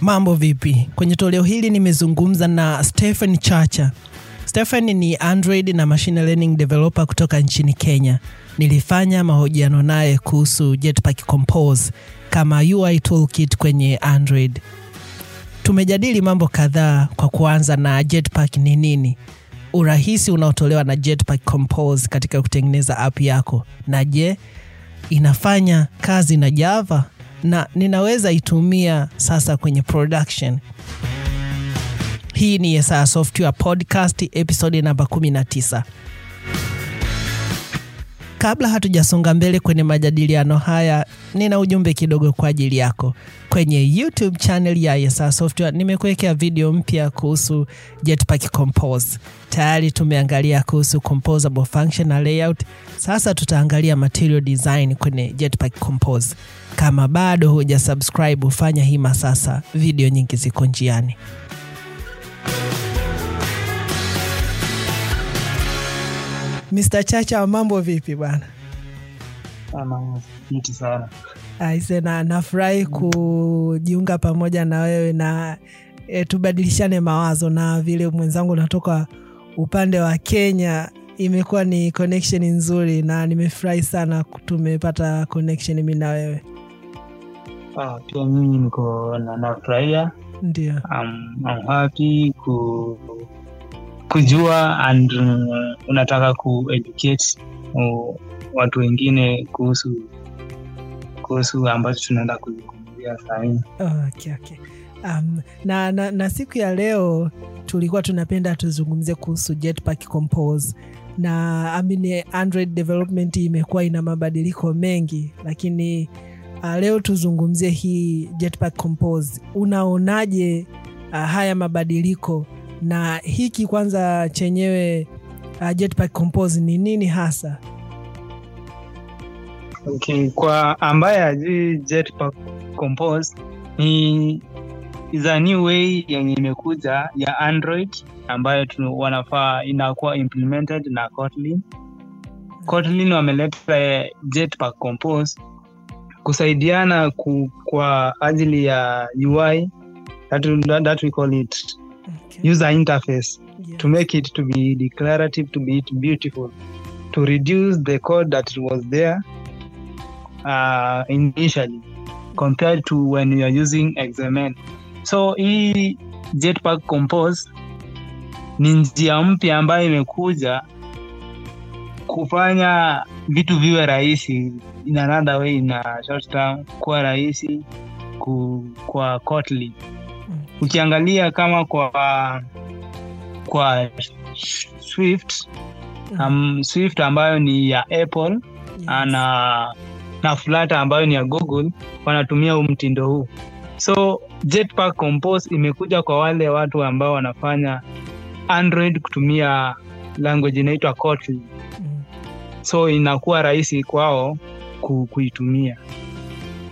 Mambo vipi? Kwenye toleo hili nimezungumza na Stephen Chacha. Stephen ni Android na machine learning developer kutoka nchini Kenya. Nilifanya mahojiano naye kuhusu Jetpack Compose kama UI toolkit kwenye Android. Tumejadili mambo kadhaa kwa kuanza na Jetpack ni nini, urahisi unaotolewa na Jetpack Compose katika kutengeneza app yako, na je, inafanya kazi na Java na ninaweza itumia sasa kwenye production. Hii ni Yesaya Software Podcast episode namba 19. Kabla hatujasonga mbele kwenye majadiliano haya, nina ujumbe kidogo kwa ajili yako. Kwenye YouTube channel ya Yesaya Software nimekuwekea video mpya kuhusu Jetpack Compose. Tayari tumeangalia kuhusu composable function na layout. Sasa tutaangalia material design kwenye Jetpack Compose. Kama bado huja subscribe, fanya hima sasa, video nyingi ziko njiani. Mr. Chacha, mambo vipi bwana? Fiti sana. Aise, na nafurahi kujiunga pamoja na wewe na e, tubadilishane mawazo, na vile mwenzangu natoka upande wa Kenya, imekuwa ni connection nzuri na nimefurahi sana tumepata connection mimi na wewe. Ah, pia mimi niko nafurahia. Ndio. I'm, I'm happy ku kujua and uh, unataka kueducate uh, watu wengine kuhusu kuhusu ambacho tunaenda kuzungumzia sahii. Okay, okay. Um, na, na, na siku ya leo tulikuwa tunapenda tuzungumzie kuhusu Jetpack Compose na amini Android development imekuwa ina mabadiliko mengi, lakini uh, leo tuzungumzie hii Jetpack Compose. Unaonaje uh, haya mabadiliko na hiki kwanza chenyewe uh, Jetpack Compose ni nini hasa? Okay, kwa ambaye ajui Jetpack Compose ni is a new way yenye imekuja ya Android ambayo wanafaa inakuwa implemented na Kotlin. Kotlin wameleta Jetpack Compose kusaidiana ku, kwa ajili ya UI that, that we call it Okay. user interface Yeah. to make it to be declarative to be beautiful to reduce the code that was there uh, initially compared to when you are using xml so hii jetpack compose ni njia mpya ambayo imekuja kufanya vitu viwe rahisi in another way na short term kuwa rahisi ku, kwa Kotlin. Ukiangalia kama kwa kwa Swift um, Swift ambayo ni ya Apple Yes. na na Flutter ambayo ni ya Google wanatumia huu mtindo huu. So Jetpack Compose imekuja kwa wale watu ambao wanafanya Android kutumia language inaitwa Kotlin. Mm. So inakuwa rahisi kwao kuitumia.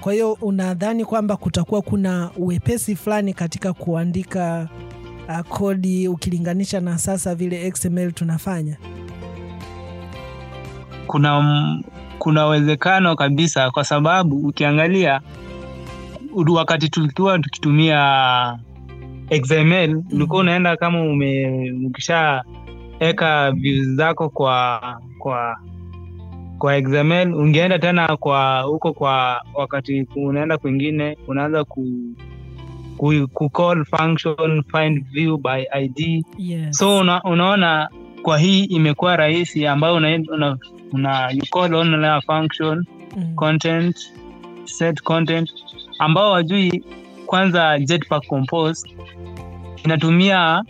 Kwa hiyo unadhani kwamba kutakuwa kuna uwepesi fulani katika kuandika uh, kodi ukilinganisha na sasa vile XML tunafanya? kuna kuna uwezekano kabisa kwa sababu ukiangalia wakati tulikuwa tukitumia XML ulikuwa unaenda kama ume ukishaeka views zako kwa kwa kwa examen ungeenda tena kwa huko kwa wakati unaenda kwingine unaanza ku, ku, ku function find view by ID Yes. so una, unaona kwa hii imekuwa rahisi ambayo una, una, una you call on function Mm. content set content ambao wajui kwanza jetpack compose inatumia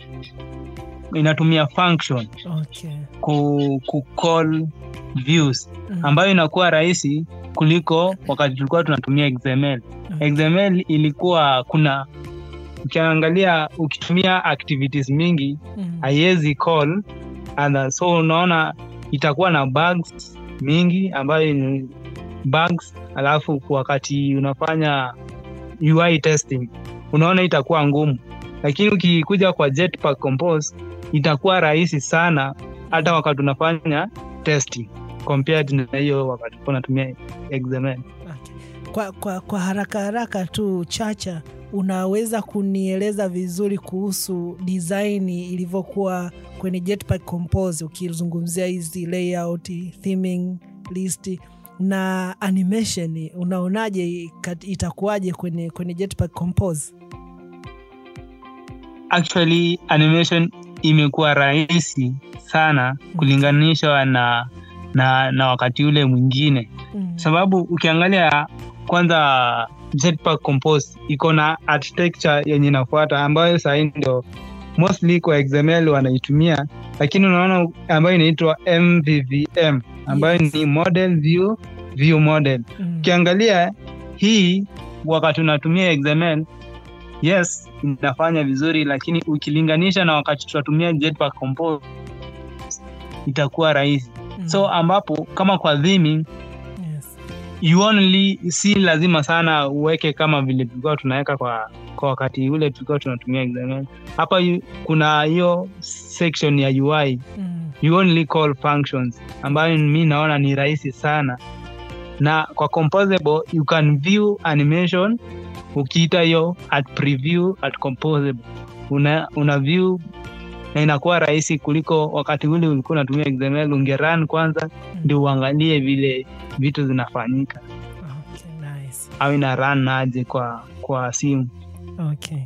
inatumia function Okay. ku, ku call views Mm. ambayo inakuwa rahisi kuliko wakati tulikuwa tunatumia xml Okay. xml ilikuwa kuna ukiangalia ukitumia activities mingi Mm. haiwezi call other. so unaona itakuwa na bugs mingi ambayo ni bugs alafu wakati unafanya UI testing unaona itakuwa ngumu lakini ukikuja kwa Jetpack Compose itakuwa rahisi sana hata wakati unafanya testing compared na hiyo wakati unatumia XML. Okay. Kwa, kwa, kwa haraka haraka tu Chacha, unaweza kunieleza vizuri kuhusu design ilivyokuwa kwenye Jetpack Compose, ukizungumzia hizi layout, theming, list na animation, unaonaje itakuwaje kwenye, kwenye Jetpack Compose? actually animation imekuwa rahisi sana kulinganishwa na na, na wakati ule mwingine Mm. sababu ukiangalia kwanza Jetpack Compose iko na architecture yenye inafuata ambayo sahii ndio mostly kwa XML wanaitumia lakini unaona ambayo inaitwa MVVM ambayo Yes. ni model view view model Mm. ukiangalia hii wakati unatumia XML yes inafanya vizuri lakini ukilinganisha na wakati tunatumia Jetpack Compose itakuwa rahisi Mm. so ambapo kama kwa dhimi yes. you only si lazima sana uweke kama vile tulikuwa tunaweka kwa kwa wakati ule tulikuwa tunatumia hapa kuna hiyo section ya UI Mm. you only call functions ambayo mi naona ni rahisi sana na kwa composable you can view animation ukiita hiyo at preview at composable una, una view na inakuwa rahisi kuliko wakati ule ulikuwa unatumia XML ungerun kwanza ndio uangalie vile vitu zinafanyika Okay, nice. au ina run aje kwa kwa simu Okay.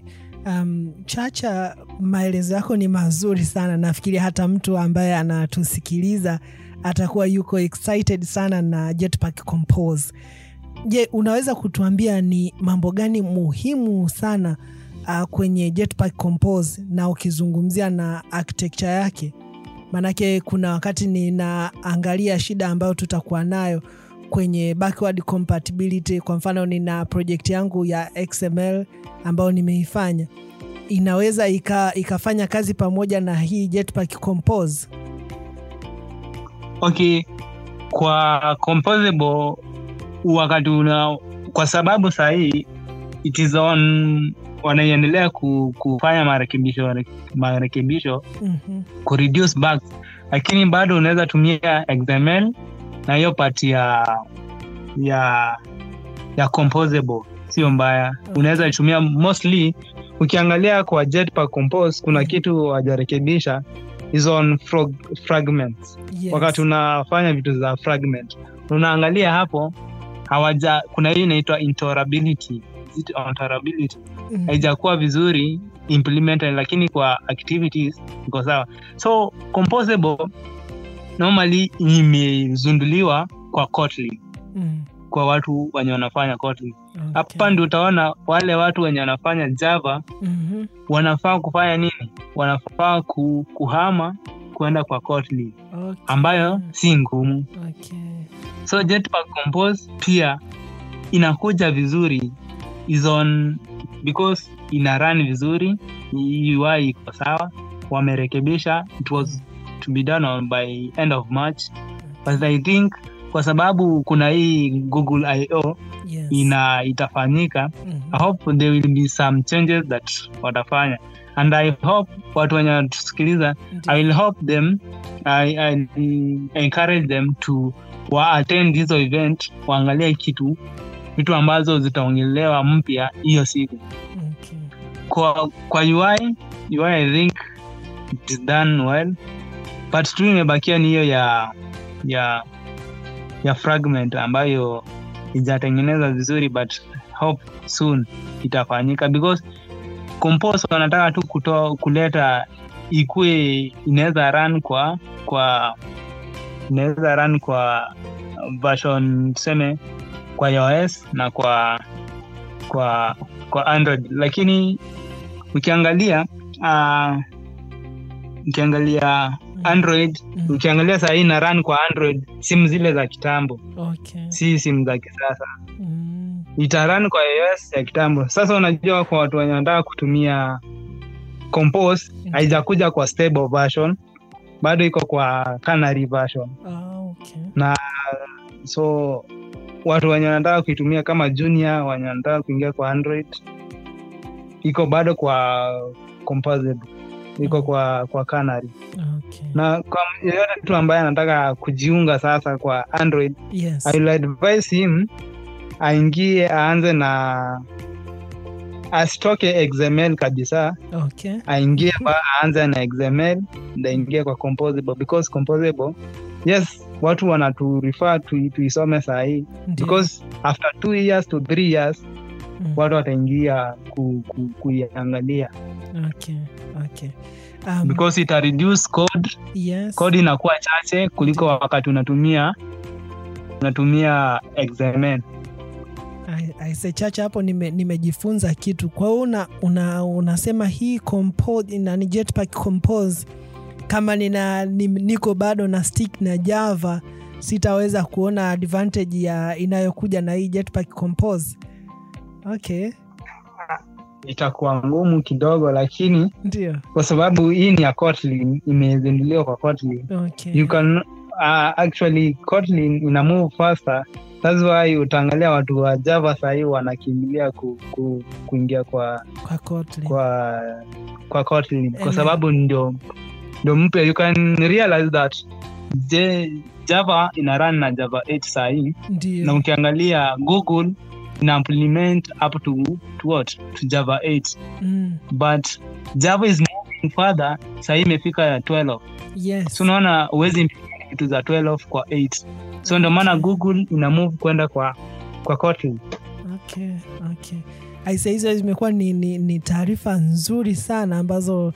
Um, Chacha, maelezo yako ni mazuri sana. Nafikiri hata mtu ambaye anatusikiliza atakuwa yuko excited sana na Jetpack Compose. Je, unaweza kutuambia ni mambo gani muhimu sana uh, kwenye Jetpack Compose na ukizungumzia na architecture yake? Maanake kuna wakati ninaangalia shida ambayo tutakuwa nayo kwenye backward compatibility. Kwa mfano, nina project yangu ya XML ambayo nimeifanya inaweza ika, ikafanya kazi pamoja na hii Jetpack Compose. okay kwa composable wakati una kwa sababu sahii it is on ku, kufanya marekebisho marekebisho Mhm. ku reduce bugs. Lakini bado unaweza tumia XML na hiyo pati ya ya ya composable. Sio mbaya. Unaweza tumia mostly. Ukiangalia kwa Jetpack Compose kuna kitu wajarekebisha is on frog, fragments. Yes. wakati unafanya vitu za fragment. Unaangalia hapo hawaja kuna hii inaitwa interoperability Mhm. haijakuwa vizuri implemented lakini kwa activities iko sawa so composable normally imezunduliwa kwa Kotlin mm. kwa watu wenye wanafanya Kotlin Okay. hapa ndio utaona wale watu wenye wanafanya Java Mhm. wanafaa kufanya nini wanafaa ku, kuhama kuenda kwa Kotlin Okay. ambayo si ngumu Okay. so Jetpack Compose pia inakuja vizuri is on because ina run vizuri UI iko sawa wamerekebisha it was to be done on by end of March but I think kwa sababu kuna hii Google IO Yes. ina itafanyika Mhm. I hope there will be some changes that watafanya and I hope watu wenye wanatusikiliza I will help them I, I encourage them to waattend hizo event waangalie kitu vitu ambazo zitaongelewa mpya hiyo siku. Okay. kwa kwa UI UI I think it done well. But tu imebakia ni hiyo ya ya ya fragment ambayo ijatengeneza vizuri but hope soon itafanyika because compose wanataka tu kutoa kuleta ikue inaweza run kwa kwa inaweza run kwa version tuseme kwa iOS na kwa kwa kwa Android lakini ukiangalia uh, ukiangalia Android mm. ukiangalia saa hii na run kwa Android simu zile za kitambo Okay. si simu za kisasa Mm. Itarun kwa iOS ya kitambo sasa unajua kwa watu wenye wanataka kutumia compose haijakuja kwa stable version bado iko kwa canary version Ah, okay. so watu wenye wanataka kuitumia kama junior wenye wanataka kuingia kwa android iko bado kwa composable iko Mhm. kwa kwa canary Okay. na kwa yeyote mtu ambaye anataka kujiunga sasa kwa android Yes. I will advise him aingie aanze na asitoke xml kabisa. Okay aingie aanze na xml ndaingie kwa composable. Because composable yes watu wanaturefer tu, tuisome saa hii because after two years to three years Mm. watu wataingia ku, ku, kuiangalia. Okay okay um, because ita reduce code yes. code inakuwa chache kuliko wakati unatumia unatumia xml I- I chacha hapo nime- nimejifunza kitu. Kwa hiyo una, una, unasema hii compose, nani jetpack compose. Kama nina, niko bado na stick na java sitaweza kuona advantage ya inayokuja na hii jetpack compose. Okay. Itakuwa ngumu kidogo lakini ndio. kwa sababu hii ni ya Kotlin imezinduliwa kwa Kotlin. Okay. you can uh, actually Kotlin ina move faster that's why utaangalia watu wa Java sahii wanakimbilia ku, ku, kuingia kwa kwa Kotlin. kwa kwa Kotlin. Kwa sababu ndio ndio mpya. You can realize that je, Java ina run na Java 8 sahii. Na ukiangalia Google ina implement up to, to what? To Java 8 mm. but Java is moving further. Sahii imefika 12 yes. So unaona uwezi kitu za 12 kwa 8 so ndio maana Google ina move kwenda kwa kwa Kotlin okay, okay. Aisa hizo zimekuwa ni, ni, ni taarifa nzuri sana ambazo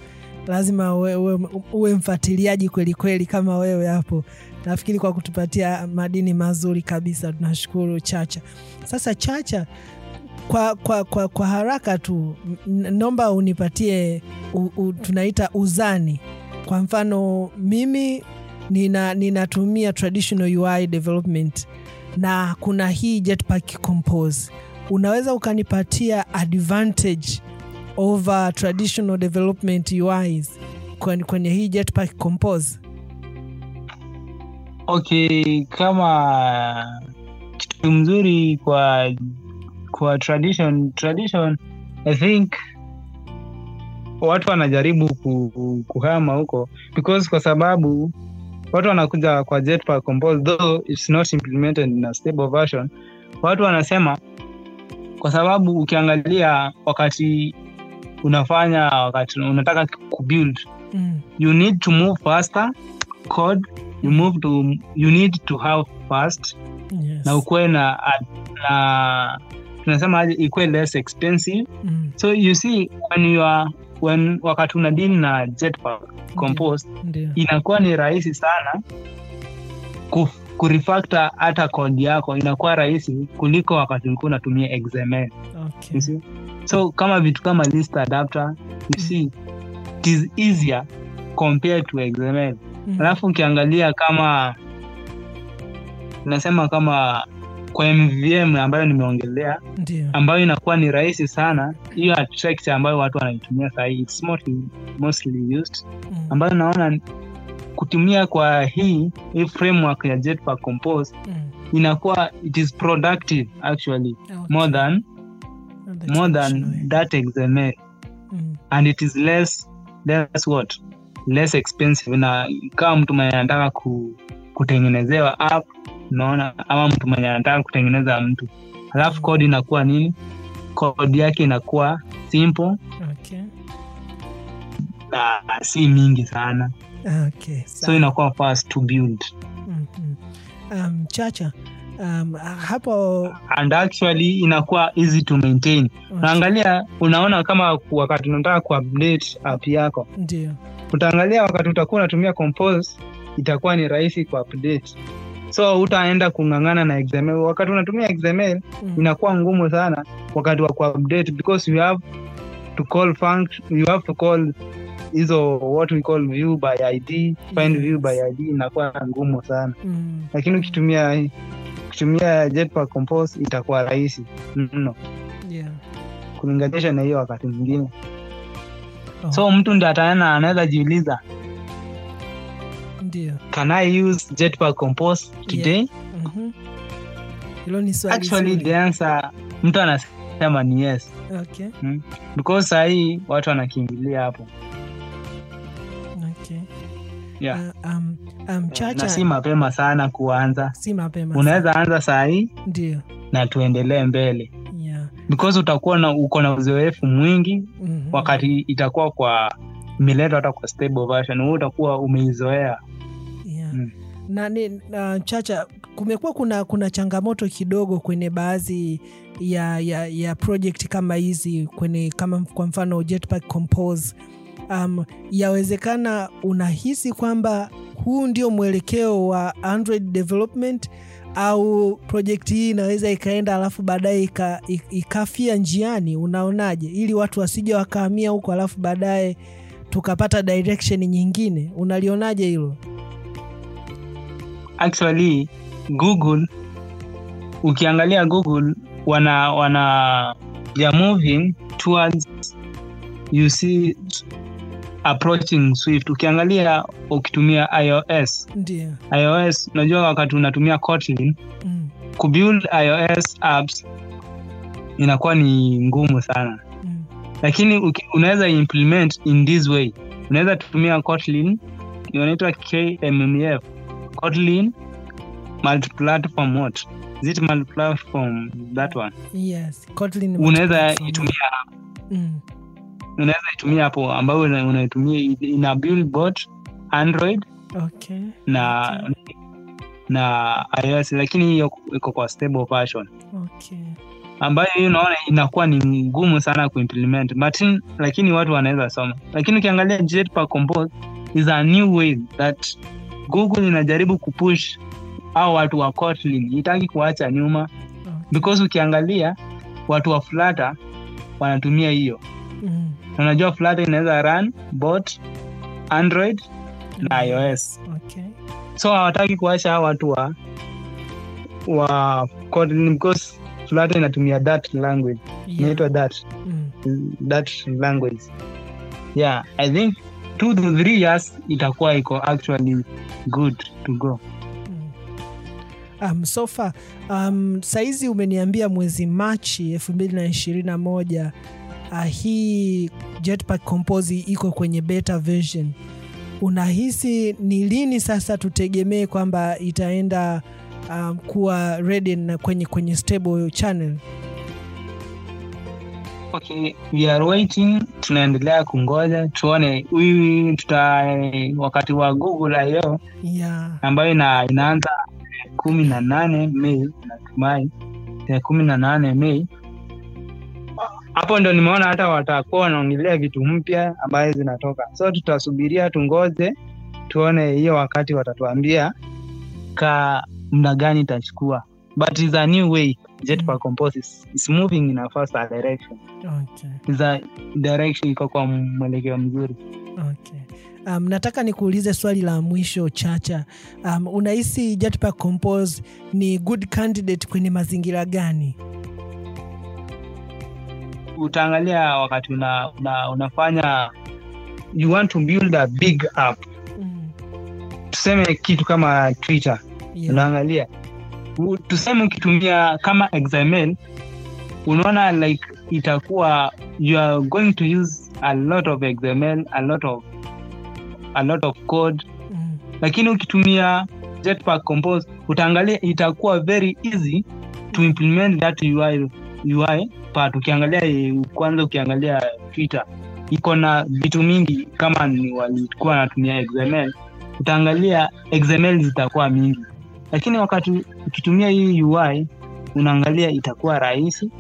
lazima uwe, uwe, uwe mfuatiliaji kweli kweli kama wewe hapo. Nafikiri kwa kutupatia madini mazuri kabisa, tunashukuru Chacha. Sasa Chacha, kwa, kwa, kwa, kwa haraka tu naomba unipatie u, u, tunaita uzani. Kwa mfano mimi nina, ninatumia traditional UI development na kuna hii Jetpack Compose, unaweza ukanipatia advantage over traditional development UIs kwenye, kwenye hii Jetpack Compose? okay kama kitu mzuri kwa kwa tradition tradition i think watu wanajaribu ku, ku- kuhama huko because kwa sababu watu wanakuja kwa jetpack compose though it's not implemented in a stable version watu wanasema kwa sababu ukiangalia wakati unafanya wakati unataka kubuild Mm. you need to move faster code you move to you need to have fast Yes. na ukuwe na, na tunasema ikuwe less expensive Mm. so you see when you are when wakati una deal na jetpack compose inakuwa ni rahisi sana ku, kurefactor hata kodi yako. Inakuwa rahisi kuliko wakati ulikuwa unatumia xml. Okay. so kama vitu kama list adapter you see it is easier compared to xml. Mm. alafu ukiangalia kama nasema kama kwa mvm ambayo nimeongelea ambayo inakuwa ni rahisi sana hiyo architecture ambayo watu wanaitumia sahii it's mostly, mostly used Mm. ambayo naona kutumia kwa hii hii framework ya jetpack compose Mm. inakuwa it is productive actually Okay. more than The more than way. that xml Mm. and it is less less what less expensive na kama mtu mwenye anataka ku, kutengenezewa app unaona? Ama mtu mwenye anataka kutengeneza mtu. Alafu kodi inakuwa nini? Kodi yake inakuwa simple. Okay. na si mingi sana. Okay. so inakuwa fast to build. Mhm. Um, Chacha, um, hapo and actually inakuwa easy to maintain. Unaangalia unaona kama wakati unataka kuupdate app yako. Ndio. Utaangalia wakati utakuwa unatumia compose itakuwa ni rahisi kuupdate so utaenda kung'ang'ana na xml wakati unatumia xml Mm. inakuwa ngumu sana wakati wa kuupdate because you have to call function, you have to call hizo what we call view by id find Yes. view by id inakuwa ngumu sana Mm. lakini ukitumia ukitumia jetpack compose itakuwa rahisi mno Yeah. kulinganisha na hiyo wakati mwingine Oh, so mtu ndi ataena anaweza jiuliza ndio can i use jetpack compose today hilo ni swali actually zuri. the answer mtu anasema ni yes Okay. because sahii watu wanakimbilia hapo Okay. yeah. Uh, um, um, Chacha, na si mapema sana kuanza si mapema unaweza anza sahii ndio na tuendelee mbele yeah. because utakuwa na uko na uzoefu mwingi Mhm. wakati itakuwa kwa mileto hata kwa stable version huu utakuwa umeizoea yeah. Mm. na, ni, na chacha kumekuwa kuna, kuna changamoto kidogo kwenye baadhi ya, ya, ya project kama hizi kwenye kama kwa mfano Jetpack Compose. Um, yawezekana unahisi kwamba huu ndio mwelekeo wa Android development au projekti hii inaweza ikaenda alafu baadaye ika- ikafia njiani unaonaje? Ili watu wasije wakahamia huko alafu baadaye tukapata direction nyingine. Unalionaje hilo actually google ukiangalia google wana wana they moving towards you see approaching swift. Ukiangalia ukitumia ios ndio. Ios unajua wakati unatumia kotlin mm, kubuild ios apps inakuwa ni ngumu sana. Mm, lakini unaweza implement in this way. Unaweza tumia kotlin inaitwa kmmf kotlin multiplatform what? Is it multiplatform that one? Yes Kotlin unaweza itumia hapo. mm, unaweza itumia hapo ambayo una- unaitumia ina build bot android okay na na ios lakini hiyo iko kwa stable version. Okay. Ambayo hiyo unaona inakuwa ni ngumu sana kuimplement but lakini watu wanaweza soma. Lakini ukiangalia Jetpack Compose is a new way that google inajaribu kupush au watu wa kotlin. Itaki kuacha nyuma. Because ukiangalia watu wa flata wanatumia hiyo. Mm, unajua flata inaweza run bot android na mm, ios. Okay. So hawataki kuacha hao watu wa wa kotlin because flata inatumia that language. Yeah. inaitwa that. Mm, that language. Yeah i think two to three years itakuwa iko actually good to go. Um, sofa um, saizi umeniambia mwezi Machi elfu mbili na ishirini na moja uh, hii Jetpack Compose iko kwenye beta version. Unahisi ni lini sasa tutegemee kwamba itaenda um, kuwa ready kwenye, kwenye stable channel? Okay we are waiting. Tunaendelea kungoja. Tuone huyu tuta wakati wa google io Yeah. ambayo ina, inaanza kumi na nane mei natumai. Tarehe kumi na nane mei hapo ndo nimeona hata watakuwa wanaongelea vitu mpya ambayo zinatoka. So tutasubiria tungoje tuone hiyo wakati watatuambia ka mna gani itachukua but is a new way Jetpack Compose is, is moving in a faster direction Okay. is a direction iko kwa mwelekeo mzuri Okay. Um, nataka nikuulize swali la mwisho Chacha. Um, unahisi Jetpack Compose ni good candidate kwenye mazingira gani? utaangalia wakati una, una, unafanya you want to build a big app Mm. tuseme kitu kama twitter Yeah. unaangalia tuseme ukitumia kama xml unaona like itakuwa you are going to use a lot of xml a lot of a lot of code. Mm. lakini ukitumia jetpack compose utaangalia itakuwa very easy to implement that UI, UI part. Ukiangalia kwanza ukiangalia twitter iko na vitu mingi. Kama ni walikuwa wanatumia xml utaangalia xml zitakuwa mingi lakini wakati ukitumia hii ui unaangalia itakuwa rahisi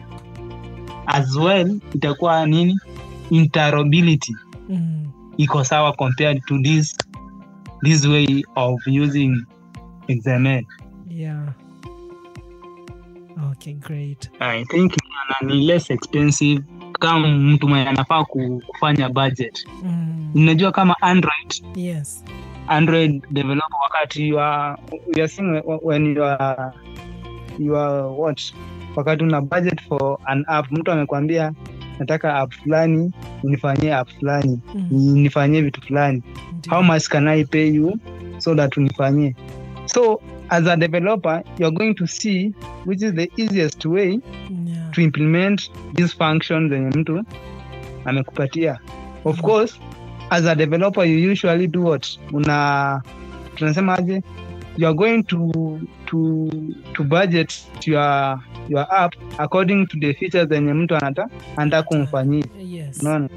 as well itakuwa nini interoperability Mm. iko sawa compared to this this way of using xml Yeah. Okay, great. i think ni less expensive kama mtu mwenye anafaa kufanya budget Mm. unajua kama android Yes. Android developer wakati you are, you are seeing when you are, you are what? Wakati una budget for an app mtu amekwambia nataka app fulani unifanyie app fulani Mm. nifanyie vitu fulani. How much can i pay you so that unifanyie? So as a developer you're going to see which is the easiest way Yeah. to implement this function zenye mtu amekupatia. Of course as a developer you usually do what? Una tunasema aje? You are going to to to budget your your app according to the features zenye mtu anata anataka kumfanyia yes. unaona?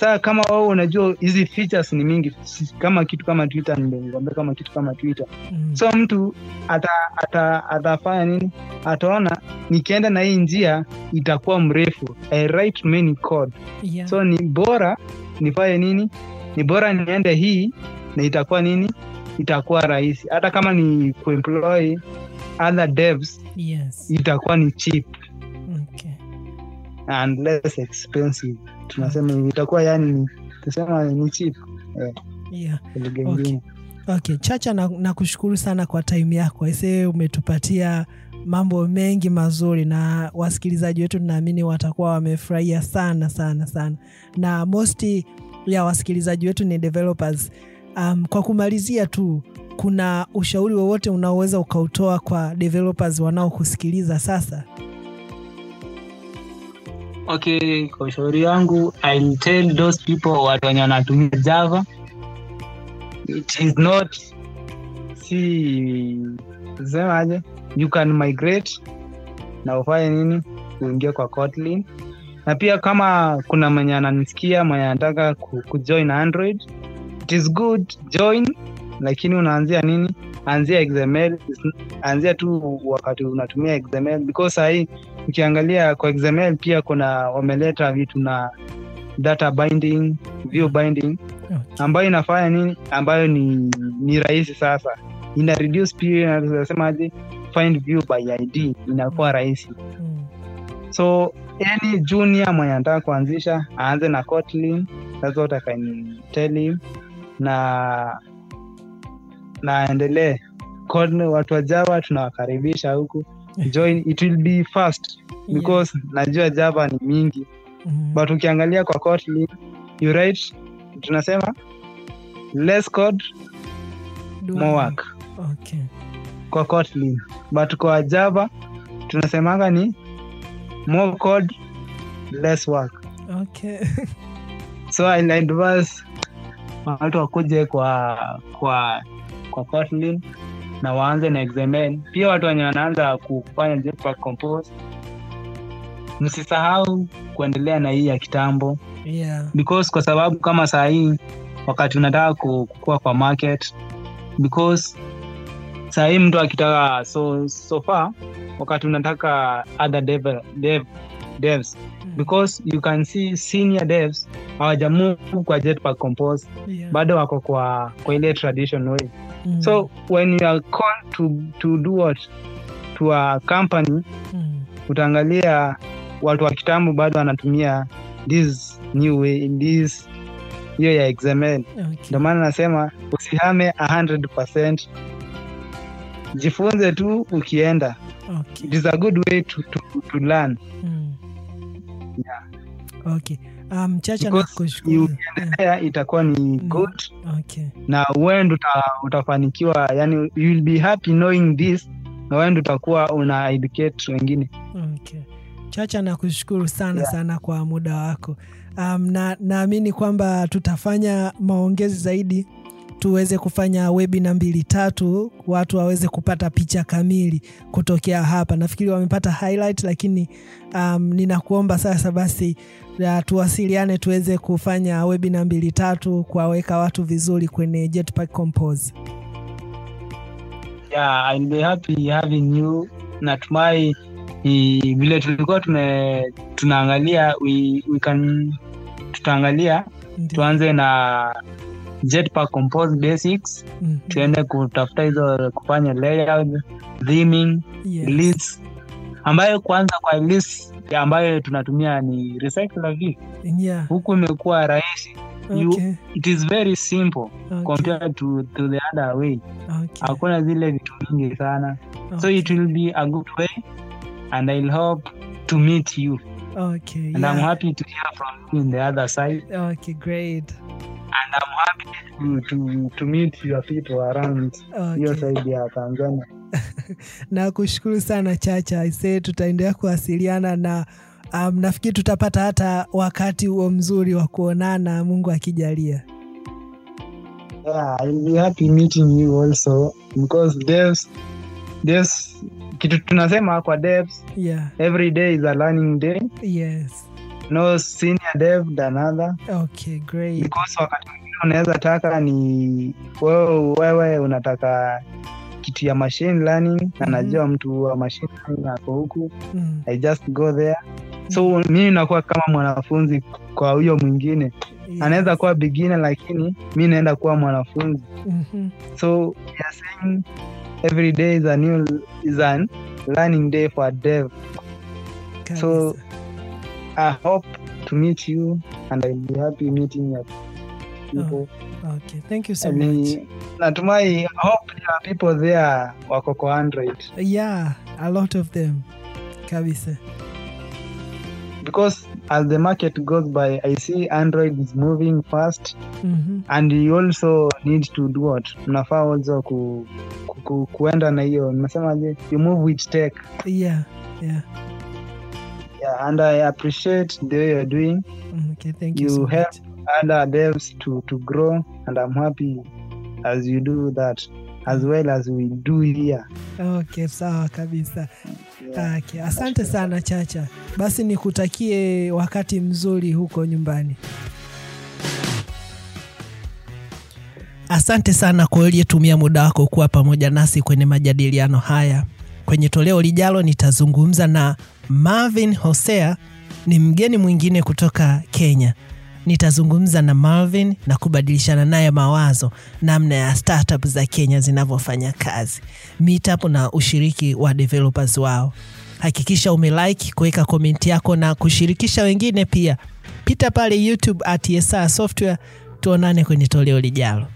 Saa kama wao unajua hizi features ni mingi kama kitu kama twitter nimekuambia kama kitu kama twitter. Mm. so mtu ata, ata, atafanya nini? Ataona nikienda na hii njia itakuwa mrefu. I write many code. Yeah. so ni bora nifanye nini ni bora niende hii na itakuwa nini itakuwa rahisi hata kama ni kuemploy other devs yes. itakuwa ni cheap okay. and less expensive tunasema okay. itakuwa yani ni tusema ni cheap yeah. yeah. Okay. okay chacha na- kushukuru sana kwa time yako ise umetupatia mambo mengi mazuri na wasikilizaji wetu naamini watakuwa wamefurahia sana sana sana. Na mosti ya wasikilizaji wetu ni developers. Um, kwa kumalizia tu kuna ushauri wowote unaoweza ukautoa kwa developers wanaokusikiliza sasa? Okay kwa ushauri wangu I'll tell those people watu wenye wanatumia java it is not si semaje you can migrate na ufanye nini uingie kwa Kotlin. Na pia kama kuna mwenye ananisikia mwenye anataka ku, kujoin android it is good join. Lakini unaanzia nini anzia xml anzia tu wakati unatumia xml because sahii ukiangalia kwa xml pia kuna wameleta vitu na data binding view binding ambayo inafanya nini ambayo ni ni rahisi sasa. Ina reduce period nasemaje find view by id inakuwa rahisi. Mm. so any junior mwenye anataka kuanzisha aanze na Kotlin that's what I can tell him. Na naendelee watu wa java tunawakaribisha huku. Join it will be fast. Because najua java ni mingi. Mm. but ukiangalia kwa Kotlin you write tunasema less code Do- more work. Okay. Kwa Kotlin but kwa java tunasemanga ni more code less work Okay. so I advise watu wakuje kwa kwa kwa Kotlin na waanze na XML. Pia watu wenye wanaanza kufanya Jetpack Compose, msisahau kuendelea na hii ya kitambo yeah. because kwa sababu kama saa hii wakati unataka kukua kwa market because saa hii mtu akitaka so, so far wakati unataka other dev, dev, devs Mm. because you can see senior devs hawajamove kwa Jetpack Compose yeah. bado wako kwa kwa ile tradition way mm. so when you are called to, to do what to a company mm. utaangalia watu wa kitambo bado wanatumia this new way this hiyo ya XML okay. ndio maana nasema usihame 100% jifunze tu ukienda okay. it is a good way to, to, to learn Mm. Yeah. Okay. Um, Chacha Because Yeah. yeah, itakuwa ni good Okay. na wendo uta, utafanikiwa yani you will be happy knowing this na wendo utakuwa una educate wengine Okay. Chacha nakushukuru sana Yeah. sana kwa muda wako. Um, na naamini kwamba tutafanya maongezi zaidi tuweze kufanya webina mbili tatu, watu waweze kupata picha kamili kutokea hapa. Nafikiri wamepata highlight, lakini um, ninakuomba sasa basi ya, tuwasiliane tuweze kufanya webina mbili tatu kuwaweka watu vizuri kwenye Jetpack Compose. yeah, I'm happy having you natumai vile tulikuwa tume tunaangalia we, we can tutaangalia tuanze na Jetpack Compose basics Mhm. tuende kutafuta hizo kufanya layout theming Yes. lists ambayo kwanza kwa list ambayo tunatumia ni recycler view Yeah. huku imekuwa rahisi you- Okay. it is very simple Okay. compared to, to the other way Okay. hakuna zile vitu mingi sana so it will be a good way and i'll hope to meet you Okay. and i'm happy to hear from you in the other side Okay, great. And i'm happy to, to, to meet your people around. Hiyo Okay. side ya tanzania. Na kushukuru sana Chacha. Ise, tutaendelea kuwasiliana na um, nafikiri tutapata hata wakati huo mzuri wa kuonana, Mungu akijalia. yeah i'll be happy meeting you also because devs devs kitu tunasema kwa devs yeah. every day is a learning day. Yes no senior dev than other okay great because wakati mwingine unaweza taka ni wewe, wewe unataka kitu ya machine learning na Mhm. najua mtu wa machine learning ako huku mm. i just go there so mimi nakuwa kama mwanafunzi kwa huyo mwingine yes. anaweza kuwa beginner lakini mi naenda kuwa mwanafunzi Mhm. so we are saying every day is a new is an learning day for a dev So, Kabisa. I hope to meet you and i'll be happy meeting your people. Okay. Thank you so Ni- much. natumai I hope there are people there wako kwa android. Yeah a lot of them. Kabisa. Because as the market goes by i see android is moving fast Mhm. and you also need to do what? Mnafaa also ku, ku, ku, kuenda na hiyo. Nasemaje you move with tech. Yeah yeah yeah, and i appreciate the way you're doing. Okay thank you, You so help- much. other devs to to grow and i'm happy as you do that as well as we do here. Okay sawa kabisa. Yeah. okay. asante sana chacha. Basi nikutakie wakati mzuri huko nyumbani. Asante sana kwa uliyetumia muda wako kuwa pamoja nasi kwenye majadiliano haya kwenye toleo lijalo nitazungumza na marvin hosea ni mgeni mwingine kutoka kenya. Nitazungumza na marvin na kubadilishana naye mawazo namna ya startup za kenya zinavyofanya kazi. Meetup na ushiriki wa developers wao. Hakikisha umelike kuweka komenti yako na kushirikisha wengine pia. Pita pale youtube at ESR software tuonane kwenye toleo lijalo